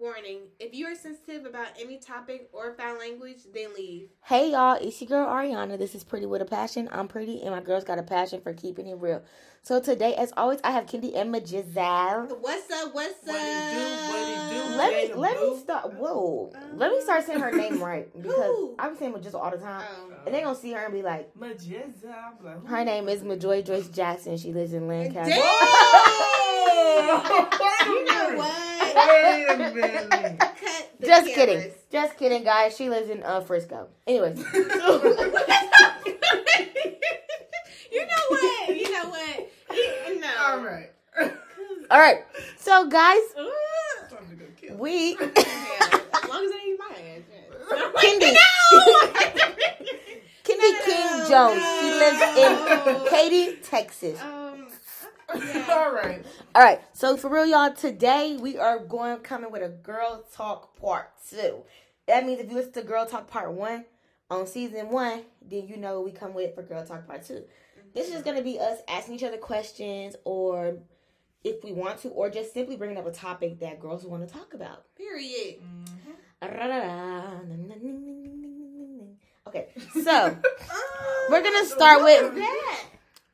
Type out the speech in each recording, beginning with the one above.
Warning: If you are sensitive about any topic or foul language, then leave. Hey y'all, it's your girl Ariana. This is Pretty with a Passion. I'm pretty, and my girl's got a passion for keeping it real. So today, as always, I have Kendi and Majizal. What's up? What's up? What it do? What it do? Let me Jada let me start. Whoa, uh-huh. let me start saying her name right because I'm saying Majizal all the time, Oh. and they're gonna see her and be like, Majizza. I'm like, who? her name is Majoy Joyce Jackson. She lives in Lancaster. Damn! You know what? Wait a minute. Just cameras. kidding, just kidding, guys. She lives in uh, Frisco. Anyways, you know what? You know what? No. All right. all right. So, guys, Ooh. Time to go kill. we Yeah, as long as it ain't my ass. Kendi. Kendi King Jones. She lives in Katy, Texas. Um, All yeah. right. All right, so for real, y'all, today we are going coming with a girl talk part two. That means if you listen to Girl Talk Part One on season one, then you know we come with for Girl Talk Part Two. This is gonna be us asking each other questions, or if we want to, or just simply bringing up a topic that girls want to talk about. Period. Okay, so we're gonna start with that?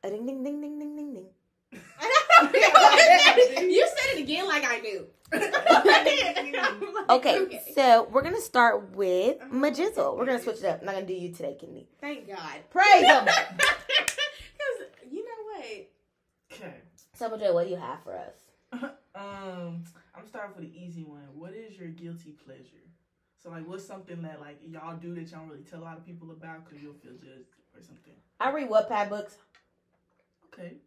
ding ding ding ding. you said it again like I knew. Okay, so we're gonna start with Majizzle. We're gonna switch it up. I'm not gonna do you today, Kidney. Thank God. Praise him. Because you know what? Okay. So, Majoy, what do you have for us? Um, I'm starting for the easy one. What is your guilty pleasure? So, like, what's something that like y'all do that y'all don't really tell a lot of people about because you'll feel judged or something? I read Wattpad books. Okay.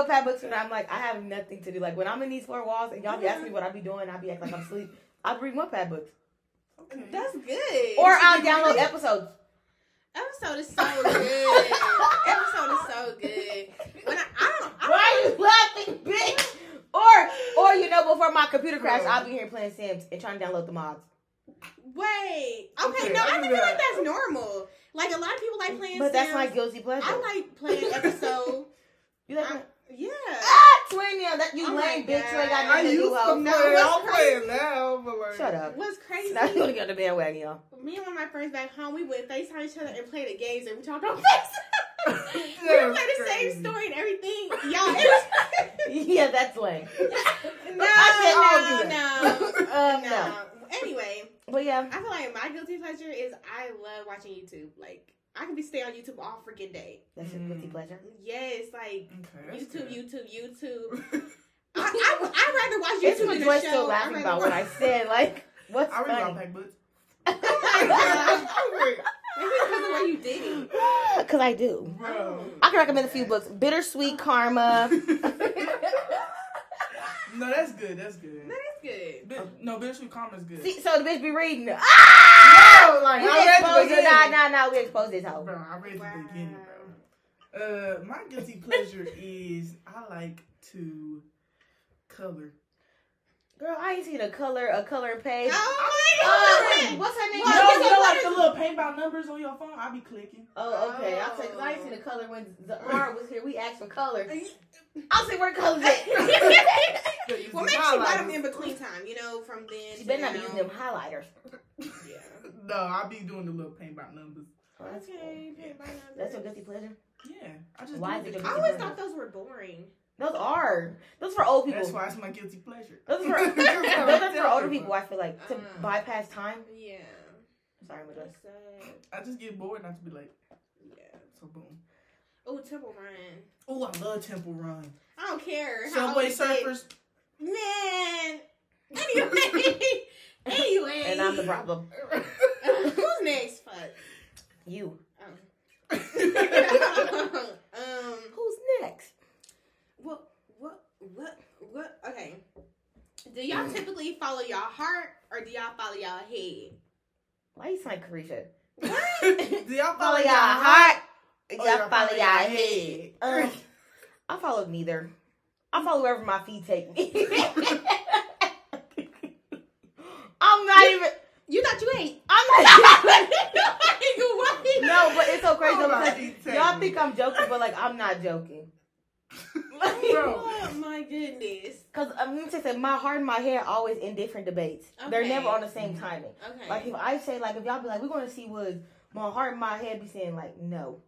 I read Wattpad books and I'm like, I have nothing to do. Like when I'm in these four walls and y'all be asking me what I be doing, I be acting like I'm asleep. I read Wattpad books, Okay. That's good. or I'll download episodes. Episode is so good. Episode is so good. When I, I don't, I Why are you laughing, bitch? Or, or you know, before my computer crashed, I'll be here playing Sims and trying to download the mods. Wait. Okay, Okay, no, I I feel like that's normal. Like a lot of people like playing Sims But that's my guilty pleasure. I like playing episode. you like I- yeah. ah, twin, yeah, that you Oh my lame bitch. You ain't got God. I nothing to used do. to hoe. No, play. what's I'm playing now, but like. Shut up. What's crazy? Now you want to get on the bandwagon, y'all. Me and one of my friends back home, we would FaceTime each other and play the games and we talked on FaceTime. we would play the crazy. same story and everything. Y'all, was. yeah, that's lame. no, I said no, no, Um, no. no. Anyway, But yeah, I feel like my guilty pleasure is I love watching YouTube. Like I can be stay on YouTube all freaking day. that's your guilty Mm. pleasure. Yes, like Okay, that's YouTube, good. YouTube, YouTube. I, I I'd rather watch YouTube what than Joy a show. still laughing rather about what I said. Like, what's I read funny? Wattpad books. Oh Maybe it's because of what you did. Because I do. Bro. I can recommend a few books. Bittersweet Karma. no, that's good. That's good. That is good. Bit, no, bittersweet karma is good. See, so the bitch be reading. Ah! No, like, we I read the exposed it. Nah, nah, nah. We exposed this hoe. Bro, I read Wow. the beginning, bro. Uh, my guilty pleasure is I like to color. Girl, I ain't seen a color, a color page. Oh Uh, my wait, what's her name? You Well, know, you know, like the little paint by numbers on your phone. I be clicking. Oh, okay. I'll say, 'cause I ain't seen a color when the Zahara was here. We asked for color. I'll say, where the colors at? Well, the maybe she bought highlighters. them in between time, you know, from then. she to better not be using them highlighters. Yeah. No, I'll be doing the little paint by numbers. Oh, that's cool. Okay. Yeah. bye now. That's your guilty pleasure? Yeah, I just Why is it it. I always thought those were boring. Those are. Those for old people. That's why it's my guilty pleasure. Those are for, those are for older people, I feel like, to Uh. bypass time. Yeah. Sorry, Madonna. That's sad. I just get bored not to be like, Yeah. so boom. Oh, Temple Run. Oh, I love Temple Run. I don't care. how Subway old. Surfers. Man. Anyway. anyway. And I'm the problem. Who's next? Fuck. You. Um. um. Who's next? What? What? What? Okay. Do y'all typically follow y'all heart or do y'all follow y'all head? Why you sound like Carisha? What? Do y'all Follow follow y'all y'all heart. Or Y'all y'all follow follow y'all head. head? Um, I follow neither. I follow wherever my feet take me. I'm not even. you thought you ate? I'm not. you what? no, but it's so crazy Oh, because y'all think I'm joking, but like I'm not joking. Bro. Oh my goodness. Cause I'm gonna say my heart and my head always in different debates. They're never on the same mm-hmm. timing. Okay. Like if I say like if y'all be like we're gonna see Woods, my heart and my head be saying like no,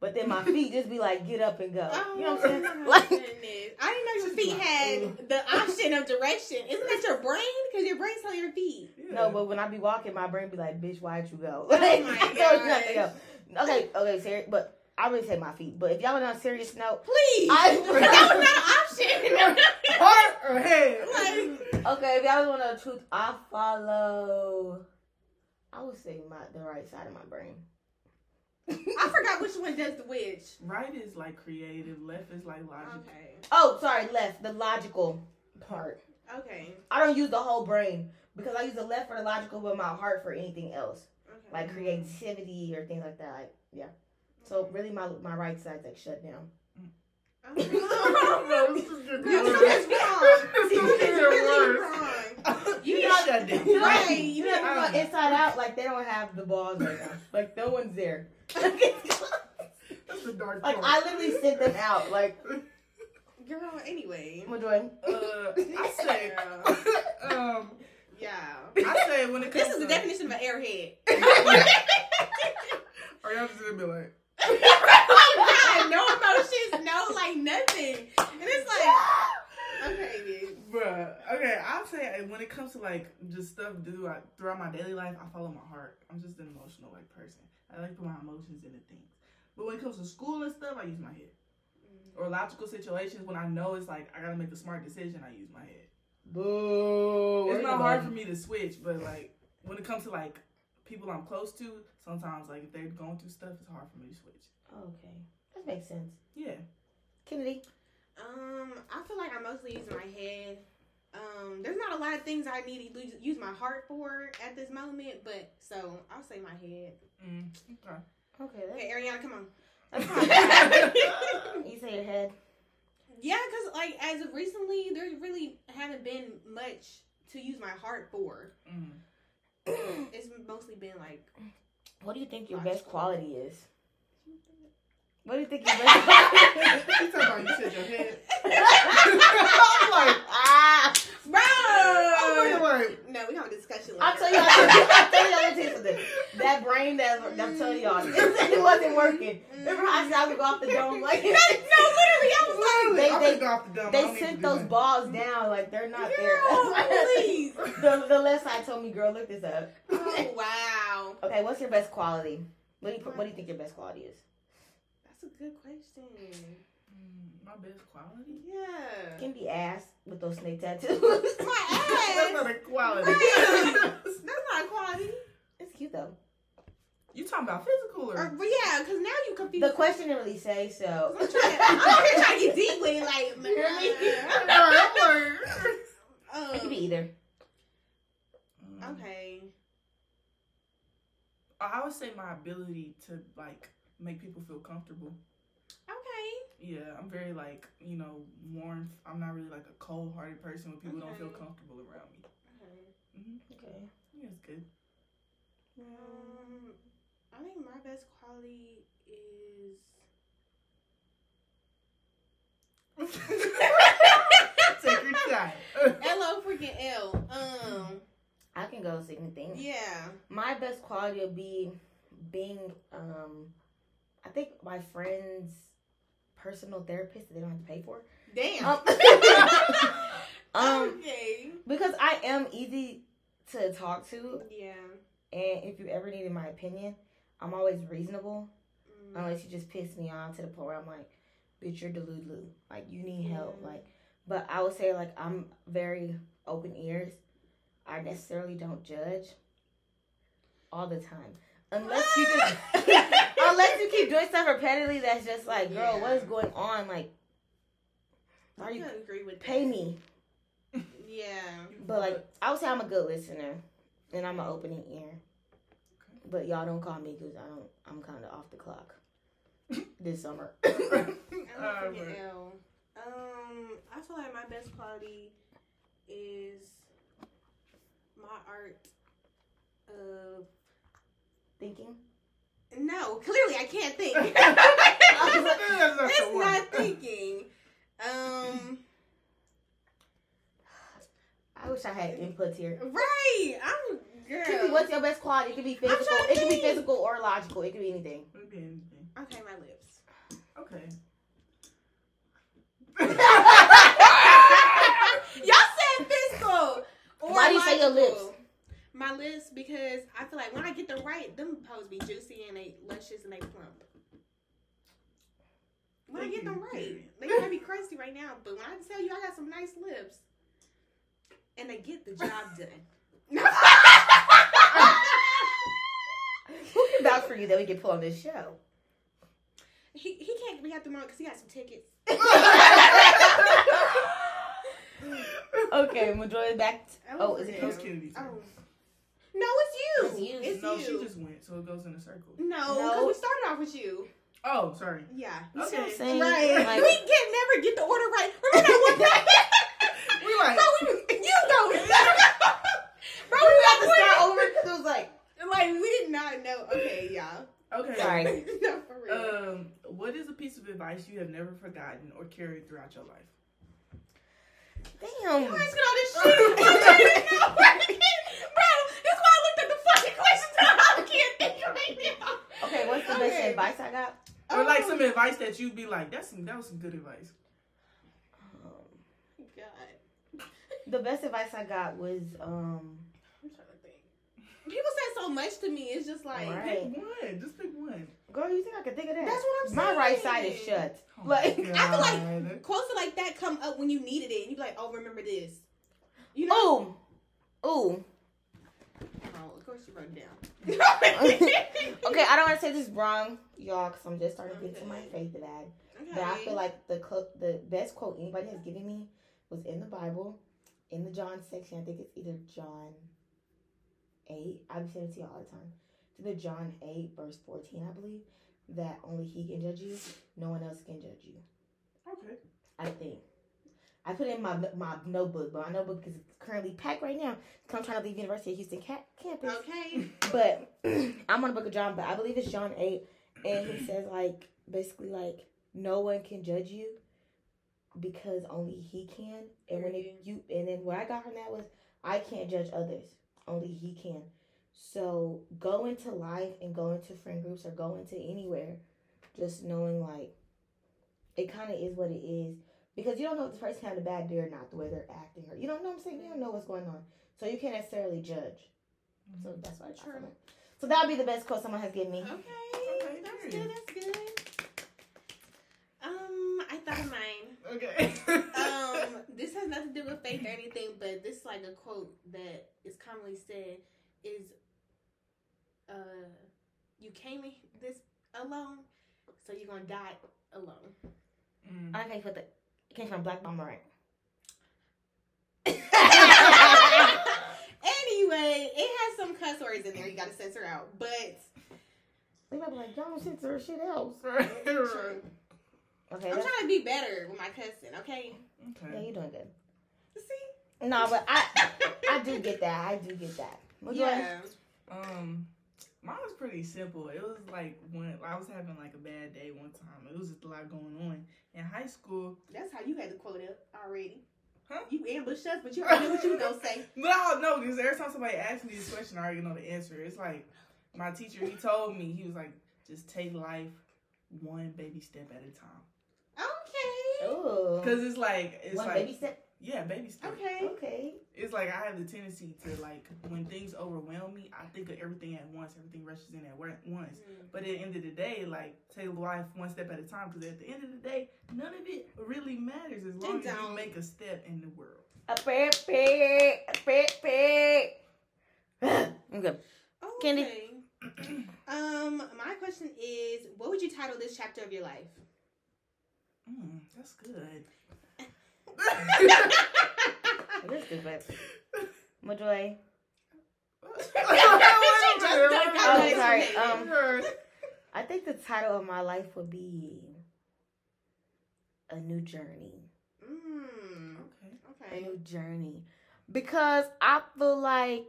but then my feet just be like get up and go. Oh, you know what I'm saying? Oh like goodness. I didn't know your feet had the option of direction. Isn't that your brain? Because your brain's on your feet. no, but when I be walking, my brain be like, bitch, why'd you go? Oh Like, my I told you gosh. go. Okay, okay, serious, but I wouldn't say my feet. But if y'all on a serious note, Please. I- that was not an option. Heart or head? Like- okay, if y'all want to truth, I follow. I would say my the right side of my brain. I forgot which one does the which. Right is like creative, left is like logical. Okay. Oh, sorry, left the logical part. Okay. I don't use the whole brain because I use the left for the logical, but my heart for anything else, Okay. like creativity or things like that. Like, yeah. So really, my my right side's like shut down. Okay. no, this is getting No, worse. something's wrong. This is getting really worse. wrong. You You got shut down. Right. You You know, know, you inside out, like they don't have the balls right now. Like no one's there. That's the dark Like I literally sent them out. Like Girl, anyway. I'm doing. Uh, I say, um, Yeah. I say when it comes This is the definition of an airhead. Or y'all just gonna be like, God, no emotions, no like nothing. And it's like, okay, bitch. bruh. Okay, I'll say uh, when it comes to like just stuff do I, throughout my daily life, I follow my heart. I'm just an emotional like person. I like to put my emotions into things. But when it comes to school and stuff, I use my head. Or logical situations when I know it's like I gotta make a smart decision, I use my head. Boo. it's not hard for me to switch, but like when it comes to like people I'm close to, sometimes like if they're going through stuff, it's hard for me to switch. Okay, that makes sense. Yeah. Kennedy. Um, I feel like I mostly use my head. Um, there's not a lot of things I need to use- use my heart for at this moment, but so I'll say my head. Mm, okay. Okay, that's, Okay, Ariana, come on. that's not bad. you say your head. Yeah, because like as of recently, there really haven't been much to use my heart for. Mm. It's mostly been like What do you think your best quality is? What do you think your best quality is? You talking about you said your head? I'm like, ah. bro. I'm like, No, we have a discussion. I'll tell y'all, I'll tell y'all, let me tell you something. That brain that I'm telling y'all, it wasn't working. Remember how I said I would go off the dome? Like, no, literally, I was like, They- they- go off the dome. They sent those that. balls down, like they're not there. girl, there. please. the, the left side told me, girl, look this up. Oh wow, Okay, what's your best quality? What do you, what do you think your best quality is? That's a good question. Mm, my best quality? Yeah, Can be ass with those snake tattoos. my ass. That's not a quality. Right. That's not a quality. It's cute though. you talking about physical or? Or, but yeah, because now you confused. The question didn't really say so. I'm trying, I'm here trying to get deep with it, like, You hear? It could be um, either. Mm. okay. I would say my ability to like make people feel comfortable. Okay. Yeah, I'm very like you know warm. I'm not really like a cold hearted person when people don't feel comfortable around me. Okay. hmm Okay. Yeah, it's good. Um, I think my best quality is. Take your time. L-O freaking L. Um, I can go same thing. yeah. My best quality would be being, um, I think my friend's personal therapist that they don't have to pay for. Damn. Um, um, okay. because I am easy to talk to, Yeah. and if you ever needed my opinion, I'm always reasonable. Mm. Unless you just piss me off to the point where I'm like, bitch, you're delulu. Like, you need help. Yeah. Like, but I would say, like, I'm very open ears. I necessarily don't judge all the time. Unless you just, unless you keep doing stuff repetitively that's just like, girl, what is going on? Like, are you can agree with pay that. me? Yeah. But, like, I would say I'm a good listener and I'm an opening ear. But y'all don't call me because I don't, I'm kind of off the clock this summer. I don't forget but- L. Um, I feel like my best quality is my art of Thinking. No. Clearly, I can't think. That's not it's not thinking. Um, I wish I had inputs here. right. I'm girl. Could be what's your best quality? It could be physical. It could be physical or logical. It could be anything. Could be anything. Okay, my lips. Okay. Y'all said physical. Or Why do you say your lips? My lips because I feel like when I get the right, them supposed be juicy and they luscious and they plump. When I get them right, they might be crusty right now, but when I tell you I got some nice lips, and they get the job done. Who can vouch for you that we can pull on this show? he he can't be at the moment because he got some tickets. Okay, majority back. To, oh, is it? Kennedy. Oh. No, it's you. It's you. It's no, you. she just went, so it goes in a circle. no, No. because we started off with you. Oh, sorry. Yeah. You see what I'm Okay. saying? Right. Like, we can never get the order right. Remember that one time? We like, Bro, we you go. Bro, we we had to start over because it was like, Like, we did not know. Okay, y'all. okay. Sorry. no, for real. Um, what is a piece of advice you have never forgotten or carried throughout your life? damn. you asking all this shit. Bro, that's why I looked at the fucking questions. I can't think right now. Okay, what's the best advice I got? Or like Oh, some advice that you'd be like, that's some, that was some good advice. Um, God. the best advice I got was um. I'm trying to think. People say so much to me. It's just like, Right. Pick one. Just pick one. Girl, you think I could think of that? that's what I'm saying. My right side is shut. Oh Like, I feel like quotes like that come up when you needed it, and you be like, "Oh, remember this." You know? Ooh, ooh. Oh, of course you wrote it down. Okay, I don't want to say this wrong, y'all, because I'm just starting to get to my Okay. faith bad. But I feel like the clo- the best quote anybody has given me was in the Bible, in the John section. I think it's either John eight. I'm saying it to you all the time. To the John eight verse fourteen, I believe, that only He can judge you. No one else can judge you. Okay. I think. I put it in my my notebook, but my notebook is currently packed right now. 'cause I'm trying to leave University of Houston ca- campus. okay. But I'm on the book of John, but I believe it's John 8. And he says, like, basically, like, no one can judge you because only he can. And when it, you, and then what I got from that was, I can't judge others, only he can. So go into life and go into friend groups or go into anywhere, just knowing, like, it kind of is what it is. Because you don't know if this person had a bad day or not, the way they're acting, or you don't know what I'm saying. You don't know what's going on, so you can't necessarily judge. So that's why. I got True. from it. So that would be the best quote someone has given me. Okay. Okay, That's good. That's good. Um, I thought of mine. Okay. Um, this has nothing to do with faith or anything, but this is like a quote that is commonly said is, uh, you came in this alone, so you're gonna die alone. Mm. I can't put the. It came from Black Mama, right? anyway, it has some cuss words in there. You gotta censor out, but They might be like, y'all don't censor shit else. Right, True. Okay, I'm that's, trying to be better with my cussing. Okay, Okay. yeah, you're doing good. see, No, but I, I do get that. I do get that. What do I- Um, mine was pretty simple. It was like when I was having like a bad day one time. It was just a lot going on in high school. That's how you had the quote up already. Huh? You ambushed us, but you already knew what you were gonna say. But I don't know because every time somebody asks me this question, I already know the answer. It's like my teacher. He told me he was like, just take life one baby step at a time. Okay. Ooh. Cause it's like it's One like baby step. Yeah, baby step. Okay. Okay. It's like I have the tendency to like when things overwhelm me, I think of everything at once. Everything rushes in at wa- once. But at the end of the day, like take life one step at a time. Because at the end of the day, none of it really matters as long as you make a step in the world. A pig, pig, a pig, pig. I'm good. Candy. Um, my question is, what would you title this chapter of your life? Mm, that's good. It is good, but. Majoy. She just done got that sorry. Um, I think the title of my life would be A New Journey. Mm, okay. A new journey. Because I feel like,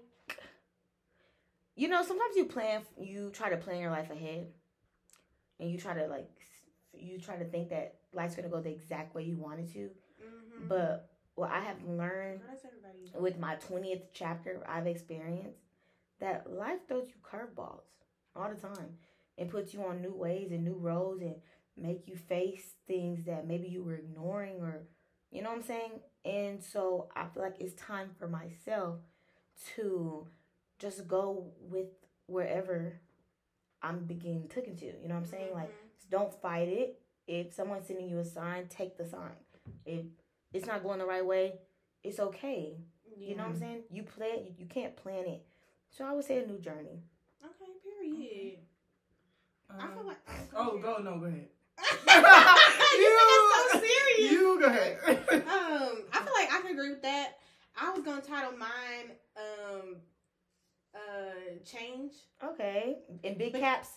you know, sometimes you plan, you try to plan your life ahead. And you try to, like, you try to think that life's gonna go the exact way you want it to. Mhm. But what I have learned Girl, that's everybody. with my 20th chapter I've experienced that life throws you curveballs all the time and puts you on new ways and new roads and make you face things that maybe you were ignoring or you know what I'm saying? And so I feel like it's time for myself to just go with wherever I'm being taken to. You know what I'm saying? Like Mhm. don't fight it. If someone's sending you a sign, take the sign. If it's not going the right way, it's okay. You know what I'm saying? You plan you, you can't plan it. So I would say a new journey. Okay, period. I feel Um, like. Oh, go no, go ahead. you said so serious. You go ahead. Um, I feel like I can agree with that. I was gonna title mine um uh change. Okay. In big But- caps.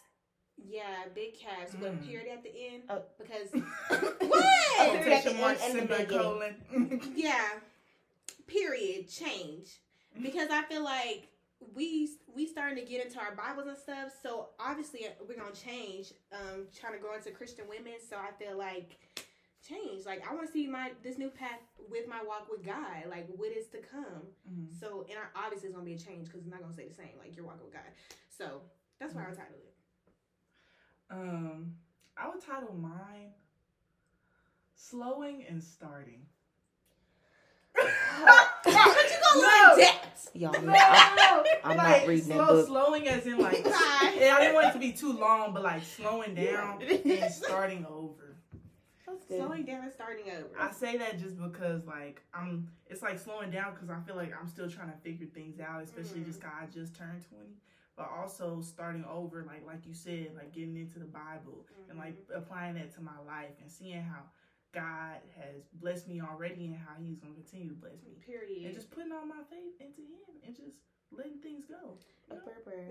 Yeah, big caps with Mm. period at the end Oh. because What? Quotation And- marks, and the semicolon. yeah, period change because I feel like we we starting to get into our Bibles and stuff. So obviously uh, we're gonna change. Um, trying to grow into Christian women. So I feel like change. Like I want to see my this new path with my walk with God. Like what is to come. Mhm. So and I, obviously it's gonna be a change because it's not gonna stay the same. Like you're walking with God. So that's why I titled it. Um, I would title mine "Slowing and Starting." But you gonna No. like that? Y'all, No, I, no, I'm not like, reading that book. Slowing as in like, yeah, I didn't want it to be too long, but like slowing down and starting over. Slowing down and starting over. I say that just because like I'm, it's like slowing down because I feel like I'm still trying to figure things out, especially Mhm. just 'cause I just turned twenty. But also starting over, like like you said, like getting into the Bible and like Mm-hmm. applying that to my life and seeing how God has blessed me already and how He's gonna continue to bless me. period. And just putting all my faith into Him and just letting things go. you know?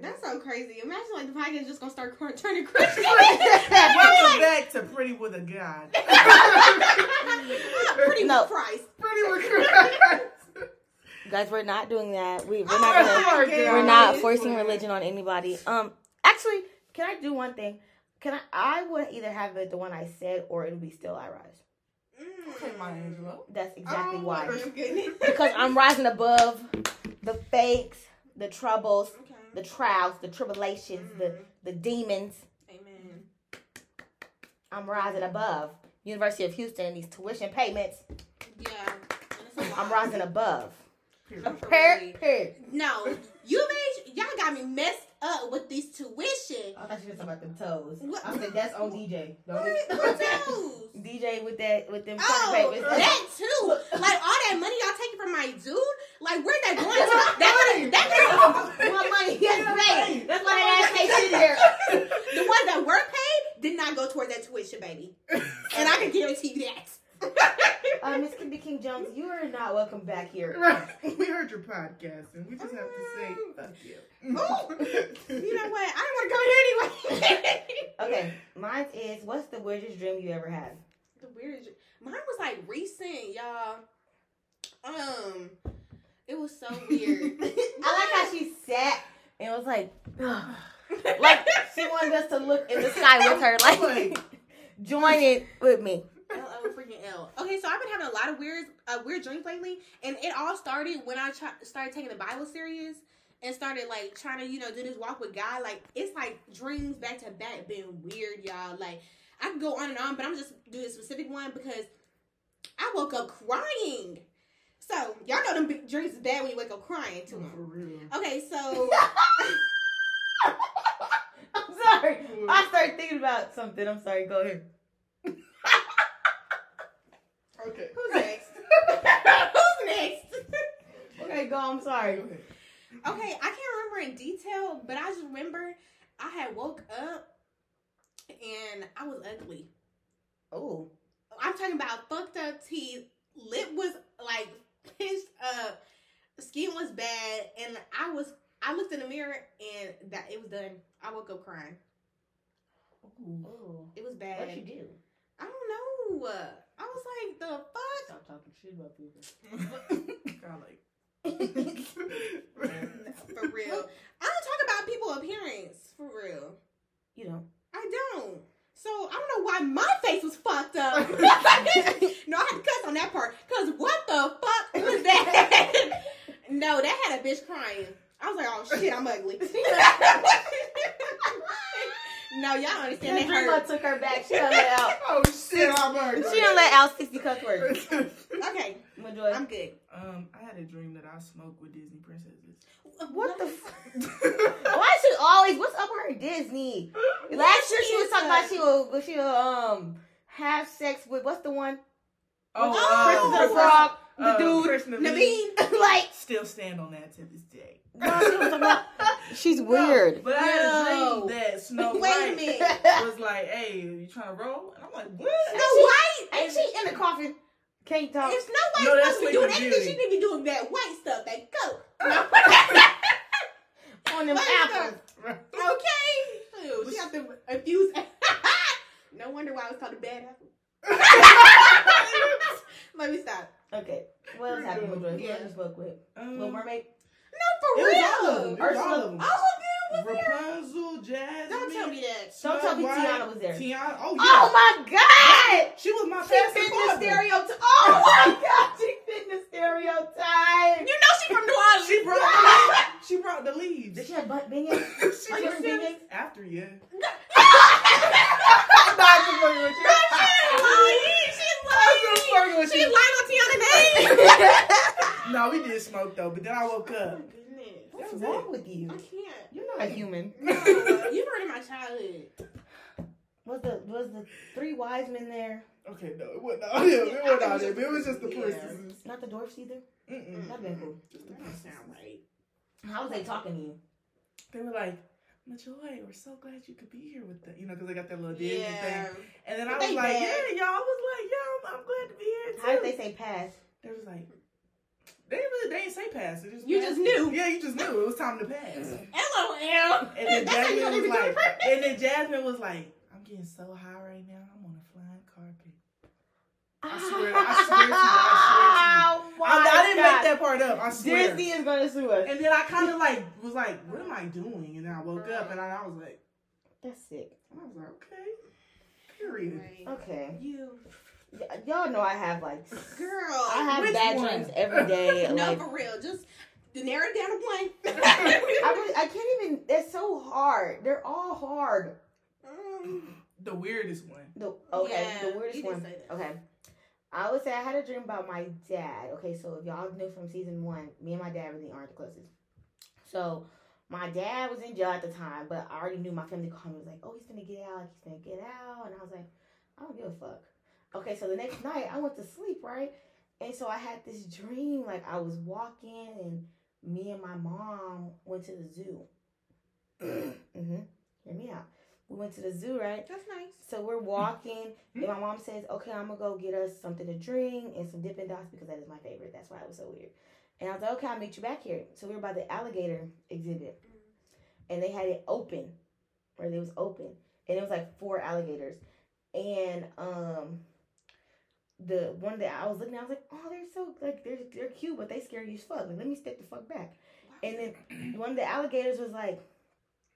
That's so crazy. Imagine like the podcast just gonna start cr- turning Christian. Welcome back to Pretty with a God. Pretty No. with Christ. Pretty with Christ. Guys, we're not doing that. We, we're not gonna. We're not forcing religion on anybody. Um, actually, can I do one thing? Can I? I would either have it the one I said, or it'll be still I rise. Mm. Okay, Maya Angelou. That's exactly why. Because I'm rising above the fakes, the troubles, okay. the trials, the tribulations, the Mm. the demons. Amen. I'm rising above. University of Houston and these tuition payments. Yeah. And it's a lot. I'm rising above. Period. No, for Period. really. Period. No, you bitch, y'all got me messed up with this tuition. I thought you were talking about them toes. What? I said that's on DJ. Don't What? What toes? DJ with that with them Oh, papers. that too. Like all that money y'all taking from my dude. Like where's that going to? That money, that money, What money? Yes, babe. That's why that ass ain't shit here. the ones that were paid did not go towards that tuition, baby. And I can guarantee you that. Uh, Miss Kimby King Jones, you are not welcome back here. Right. We heard your podcast and we just have to say fuck you. You know what? I don't want to go here anyway. Okay, mine is what's the weirdest dream you ever had? the weirdest. Mine was like recent, y'all. Um, it was so weird. I like how she sat and was like, like she wanted us to look in the sky with her, like join it with me. L O freaking L. Okay, so I've been having a lot of weird, uh, weird dreams lately, and it all started when I try- started taking the Bible serious and started like trying to, you know, do this walk with God. Like it's like dreams back to back being weird, y'all. Like I can go on and on, but I'm just doing a specific one because I woke up crying. So y'all know them big dreams is bad when you wake up crying too For real. Okay, so I'm sorry. I started thinking about something. I'm sorry. Go ahead. Okay. who's next? who's next? Okay, go. I'm sorry. Go. Okay, I can't remember in detail, but I just remember I had woke up and I was ugly. Oh, I'm talking about fucked up teeth, lip was like pinched up, skin was bad, and I was I looked in the mirror and that it was done. I woke up crying. Ooh. oh. It was bad. What'd you do? I don't know. I was like, the fuck? Stop talking shit about people. God, like. For real. I don't talk about people appearance. For real. You know. I don't. So I don't know why my face was fucked up. no, I had to cuss on that part. Cause what the fuck was that? no, that had a bitch crying. I was like, oh shit, I'm ugly. No, y'all don't understand that Grandma hurt. took her back. She don't let out. oh shit, I'm hurt. She don't let out sixty cuss words. Okay, Enjoy. I'm good. um, I had a dream that I smoked with Disney princesses. What the? F- Why she always? What's up with her Disney? Last year she was talking about she will she will um have sex with what's the one? oh, Oh, Princess of the Frog, the uh, dude. Prince Naveen. like Still stand on that to this day. no, she was talking about. She's No, weird. but I had a No. dream that Snow Wait a White minute. was like, "Hey, you trying to roll?" And I'm like, "What?" Snow White. Ain't she in the coffin? Can't talk. If Snow No, White's that's supposed to be doing anything, Beauty. she need to be doing that white stuff, that coke. on them White apples. stuff. Okay. Ew, she got the infused. no wonder why I was called a bad apple. Let me stop. Okay. What else happened with Joyce? Yeah. What else you spoke with? Um, Little Mermaid? No, for It real. was all of them. It all Ursula- of them. All of them there. Rapunzel, Jasmine. Don't tell me that. Don't tell me White, Tiana was there. Tiana. Oh yeah. Oh my god! She was my favorite. She fit the stereotype. Oh my god, she fit the stereotype. You know she from New Orleans. She brought the lead. She brought the leads. Did she have butt banging? she Are you was banging? after yeah. She's lying. She's lying on Tiana's name. No, we did smoke though, but then I woke up. Oh, What's was wrong it. with you? I can't. You're not a human. No, you ruined my childhood. Was the was the three wise men there? Okay, no, it wasn't all them. It wasn't all them. It was just the Yeah. princesses. Not the dwarfs either. Mm-mm. That'd been cool. That don't sound right. How was they talking to you? They were like, Majoy, we're so glad you could be here with the, you know, because they got that little Disney Yeah. thing. And then I was like, bad. yeah, y'all. I was like, yeah, I'm, I'm glad to be here too. How did they say pass? They was like, they didn't really, they didn't say pass. They just You passed just knew. Yeah, you just knew it was time to pass. LOL. And then That's how you Jasmine was like, and then Jasmine was like, I'm getting so high right now. I'm on a flying carpet. I swear, I swear to you, I Oh swear to you. I, I didn't God. make that part up. I swear. Disney is gonna sue us. And then I kind of like was like, what am I doing? And then I woke up and I, I was like, That's sick. I was like, okay, period. Right. Okay. You Y- y'all know I have like girl. I have bad one? dreams every day. no, like, for real. Just narrow it down to one. I, really, I can't even. It's so hard. They're all hard. Mm. The weirdest one. The okay, Yeah, the weirdest one. Okay, I would say I had a dream about my dad. Okay, so if y'all knew from season one, me and my dad really aren't the closest. So my dad was in jail at the time, but I already knew my family called me was like, "Oh, he's gonna get out. He's gonna get out," and I was like, "I don't give a fuck." Okay, so the next night I went to sleep, right? And so I had this dream, like I was walking, and me and my mom went to the zoo. mm-hmm. Hear me out. We went to the zoo, right? That's nice. So we're walking, and my mom says, "Okay, I'm gonna go get us something to drink and some Dippin' Dots because that is my favorite. That's why it was so weird." And I was like, "Okay, I'll meet you back here." So we were by the alligator exhibit, and they had it open, or it was open, and it was like four alligators, and um, the one that I was looking at, I was like, "Oh, they're so like they're they're cute, but they scare you as fuck. Like, let me step the fuck back." And then one of the alligators was like,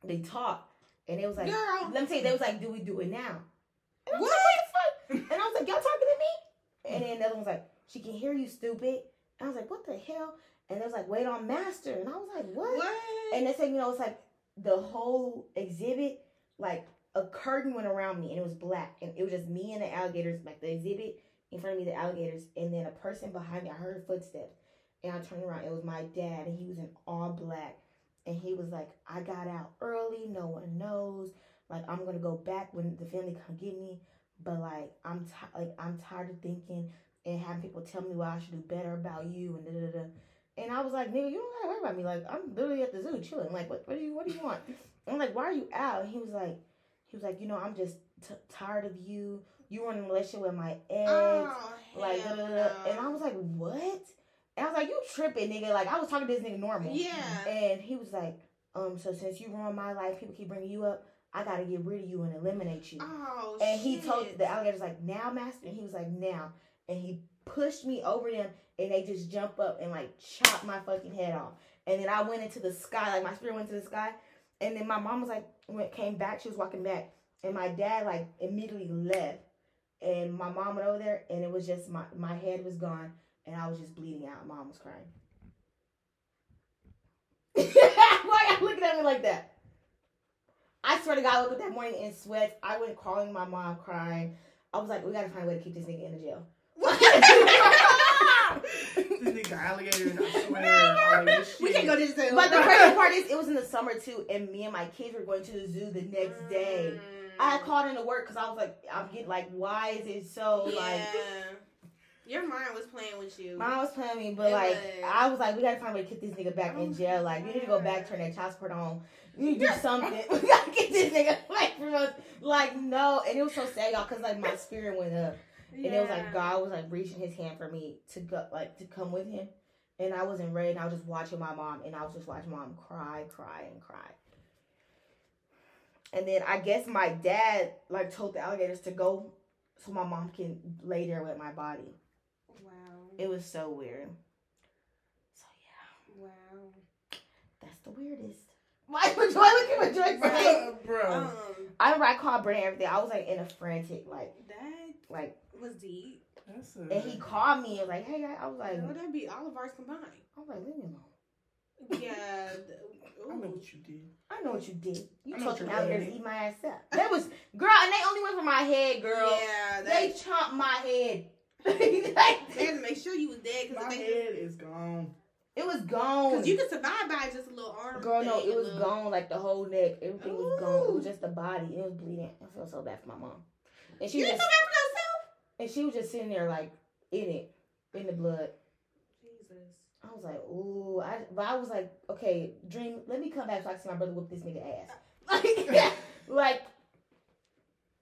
they talked, and it was like, Girl. let me tell you, they was like, do we do it now? And I was What? like, what the fuck? And I was like, y'all talking to me? And then the other one was like, she can hear you, stupid. And I was like, what the hell? And it was like, wait on master. And I was like, what? What? And they said, you know, it's like the whole exhibit, like a curtain went around me and it was black. And it was just me and the alligators, like the exhibit in front of me, the alligators, and then a person behind me. I heard footsteps. And I turned around, it was my dad, and he was in all black. And he was like, I got out early, no one knows. Like I'm gonna go back when the family come get me. But like I'm ti like I'm tired of thinking and having people tell me why I should do better about you and da da da. And I was like, nigga, you don't gotta worry about me. Like I'm literally at the zoo chilling. Like what what do you what do you want? I'm like, why are you out? And he was like, he was like, you know, I'm just t- tired of you. You were in a relationship with my ex. Oh, like hell da, da, da. and I was like, what? And I was like, you tripping, nigga. Like I was talking to this nigga normal. Yeah. And he was like, um, so since you ruined my life, people keep bringing you up. I gotta get rid of you and eliminate you. Oh, and he shit. told the alligators like, now, master. And he was like, now. And he pushed me over them, and they just jump up and like chop my fucking head off. And then I went into the sky, like my spirit went to the sky. And then my mom was like, when it came back, she was walking back, and my dad like immediately left, and my mom went over there, and it was just my my head was gone, and I was just bleeding out. Mom was crying. Why y'all looking at me like that? I swear to God, I woke up that morning in sweats. I went calling my mom, crying. I was like, we gotta find a way to keep this nigga in the jail. this nigga alligators, and I swear. all we can't go to the zoo. But the crazy part is, it was in the summer too, and me and my kids were going to the zoo the next day. Mm. I had called into work because I was like, I'm getting like, why is it so yeah. like? Your mind was playing with you. Mom was playing me, but It like, was. I was like, we gotta find a way to get this nigga back in jail. Like, you need to go back, turn that child support on. You need to do something. we gotta get this nigga away from us. Like, no, and it was so sad, y'all, because like my spirit went up. And it was like God was like reaching his hand for me to go like to come with him. And I wasn't ready and I was just watching my mom and I was just watching mom cry, cry, and cry. And then I guess my dad like told the alligators to go so my mom can lay there with my body. Wow. It was so weird. So yeah, Wow. that's the weirdest. Why would Joy look at what Joy saying? Bro, bro. Um, I remember I called Brandon everything. I was like in a frantic like that like was deep. That's a, and he called me and was like, hey I was like Would that be all of ours combined? I was like, leave me alone. Yeah. I know what you did. I know what you did. You I know told what them you did. to eat my ass up. That was girl, and they only went for my head, girl. Yeah. They They, chomped my head. they had to make sure you was dead Cause My because head is gone. it was gone. Because you could survive by just a little arm. Girl, no, it was little- gone, like the whole neck. Everything was gone. It was Ooh. just the body. It was bleeding. I felt so bad for my mom. And she You was just, feel bad for yourself? and she was just sitting there like in it, in the blood. Jesus. I was like, ooh, I, but I was like, okay, dream, let me come back so I can see my brother whoop this nigga ass. Like, like,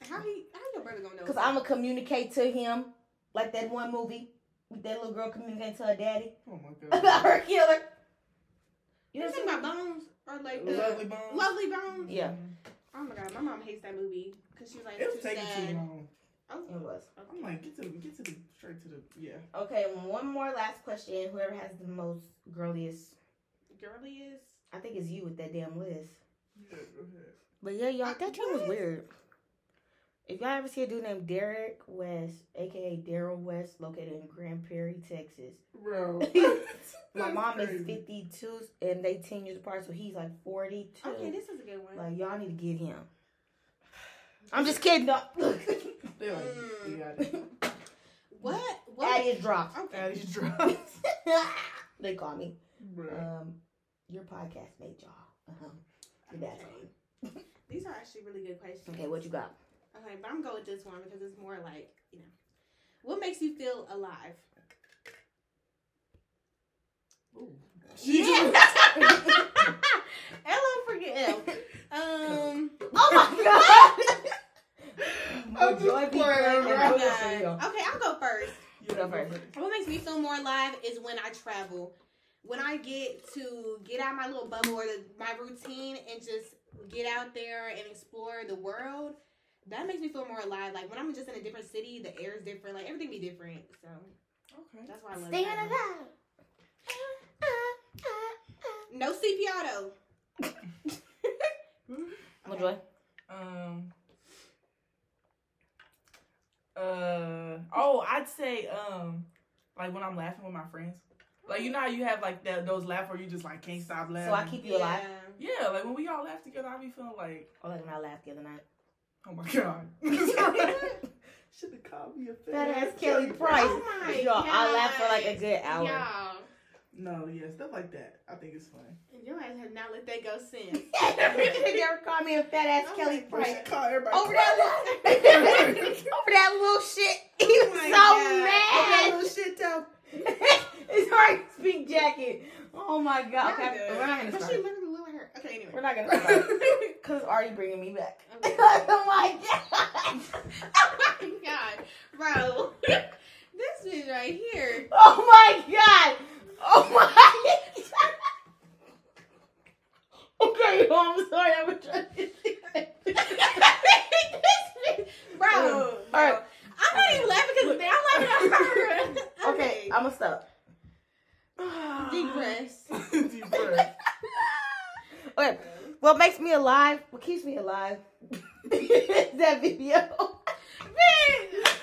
How he? How your brother gonna know? cause I'm gonna communicate to him like that one movie with that little girl communicating to her daddy Oh my about god. her killer. You You know think what about bones or like the Lovely bones. Lovely bones? Yeah, Oh my god, my mom hates that movie because she was like, It was it's too taking sad. too long. Oh, it was. I'm like, get to the, get to to the, yeah. Okay, one more last question. Whoever has the most girliest, Girliest? I think it's you with that damn list. Yeah, go ahead. But yeah, y'all, I- that dream was weird. If y'all ever see a dude named Derek West, aka Daryl West, located in Grand Prairie, Texas. Bro. My mom crazy. is 52 and they 10 years apart, so he's like 42. Okay, this is a good one. like, y'all need to get him. I'm just kidding. though. They're like, Mm. You got it. what? What? Add is dropped. Okay. Addie's drops. they call me. Bro. Um, your podcast made y'all. Uh-huh. Your dad's name. These are actually really good questions. Okay, what you got? Okay, but I'm going with this one because it's more like you know, what makes you feel alive? Ooh. Yeah. Hello, forget him. Um. Oh my god! I'm just Joy be playing, playing bro. and good God. for you. Okay, I'll go first. Yeah, Go first. What makes me feel more alive is when I travel. When I get to get out my little bubble or the, my routine and just get out there and explore the world, that makes me feel more alive. Like when I'm just in a different city, the air is different. Like everything be different. So Okay. that's why I love Staying traveling. alive. No CPR though. What Joy? Um. Uh oh, I'd say um, like when I'm laughing with my friends, like you know how you have like that those laughs where you just like can't stop laughing. So I keep you alive. Yeah, like when we all laugh together, I be feeling like, Oh, like when I laughed the other night. oh my god. Should have called me a That fat ass Kelly Price. Oh my Yo, I laughed for like a good hour. Y'all, No, yeah, stuff like that. I think it's funny. your ass have not let that go since. you never called me a fat ass Oh Kelly my But she Price. call everybody. Over that, over that little shit. Oh he was Oh so God. mad. little shit though. it's hard to speak jacket. Oh my god. Okay, good. we're not gonna But she literally like her. Okay, anyway. We're not gonna start because it's already bringing me back. Okay. oh my god. oh my god, bro. this bitch right here. Oh my god. Oh my. okay, oh, I'm sorry. I'm trying to. Bro. All right. I'm not even laughing because I'm laughing at her. Okay, I'm gonna stop. Breaths. Okay, what makes me alive? What keeps me alive that video.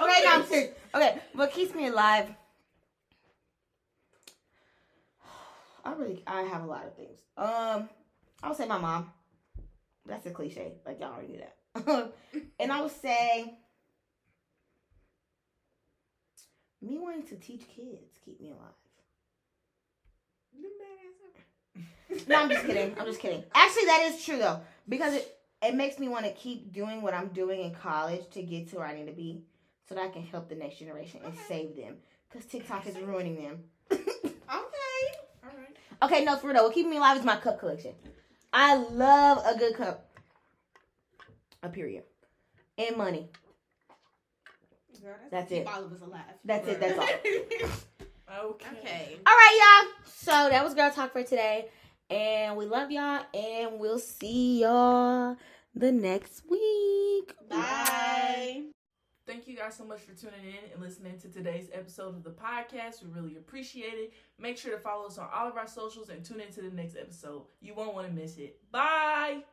okay, no, I'm serious. Okay, what keeps me alive? I really, I have a lot of things. Um, I would say my mom. That's a cliche. Like y'all already knew that. and I would say me wanting to teach kids keep me alive. No, I'm just kidding. I'm just kidding. Actually, that is true though, because it it makes me want to keep doing what I'm doing in college to get to where I need to be, so that I can help the next generation and Okay. save them. Because TikTok is ruining them. Okay. All right. okay, no, for real. What keeping me alive is my cup collection. I love a good cup. A period. And money. Girl, That's keep it. All of us alive. That's it, that's all. Okay. okay. All right, y'all. So that was girl talk for today, and we love y'all, and we'll see y'all the next week. Bye. Thank you guys so much for tuning in and listening to today's episode of the podcast. We really appreciate it. Make sure to follow us on all of our socials and tune in to the next episode. You won't want to miss it. Bye.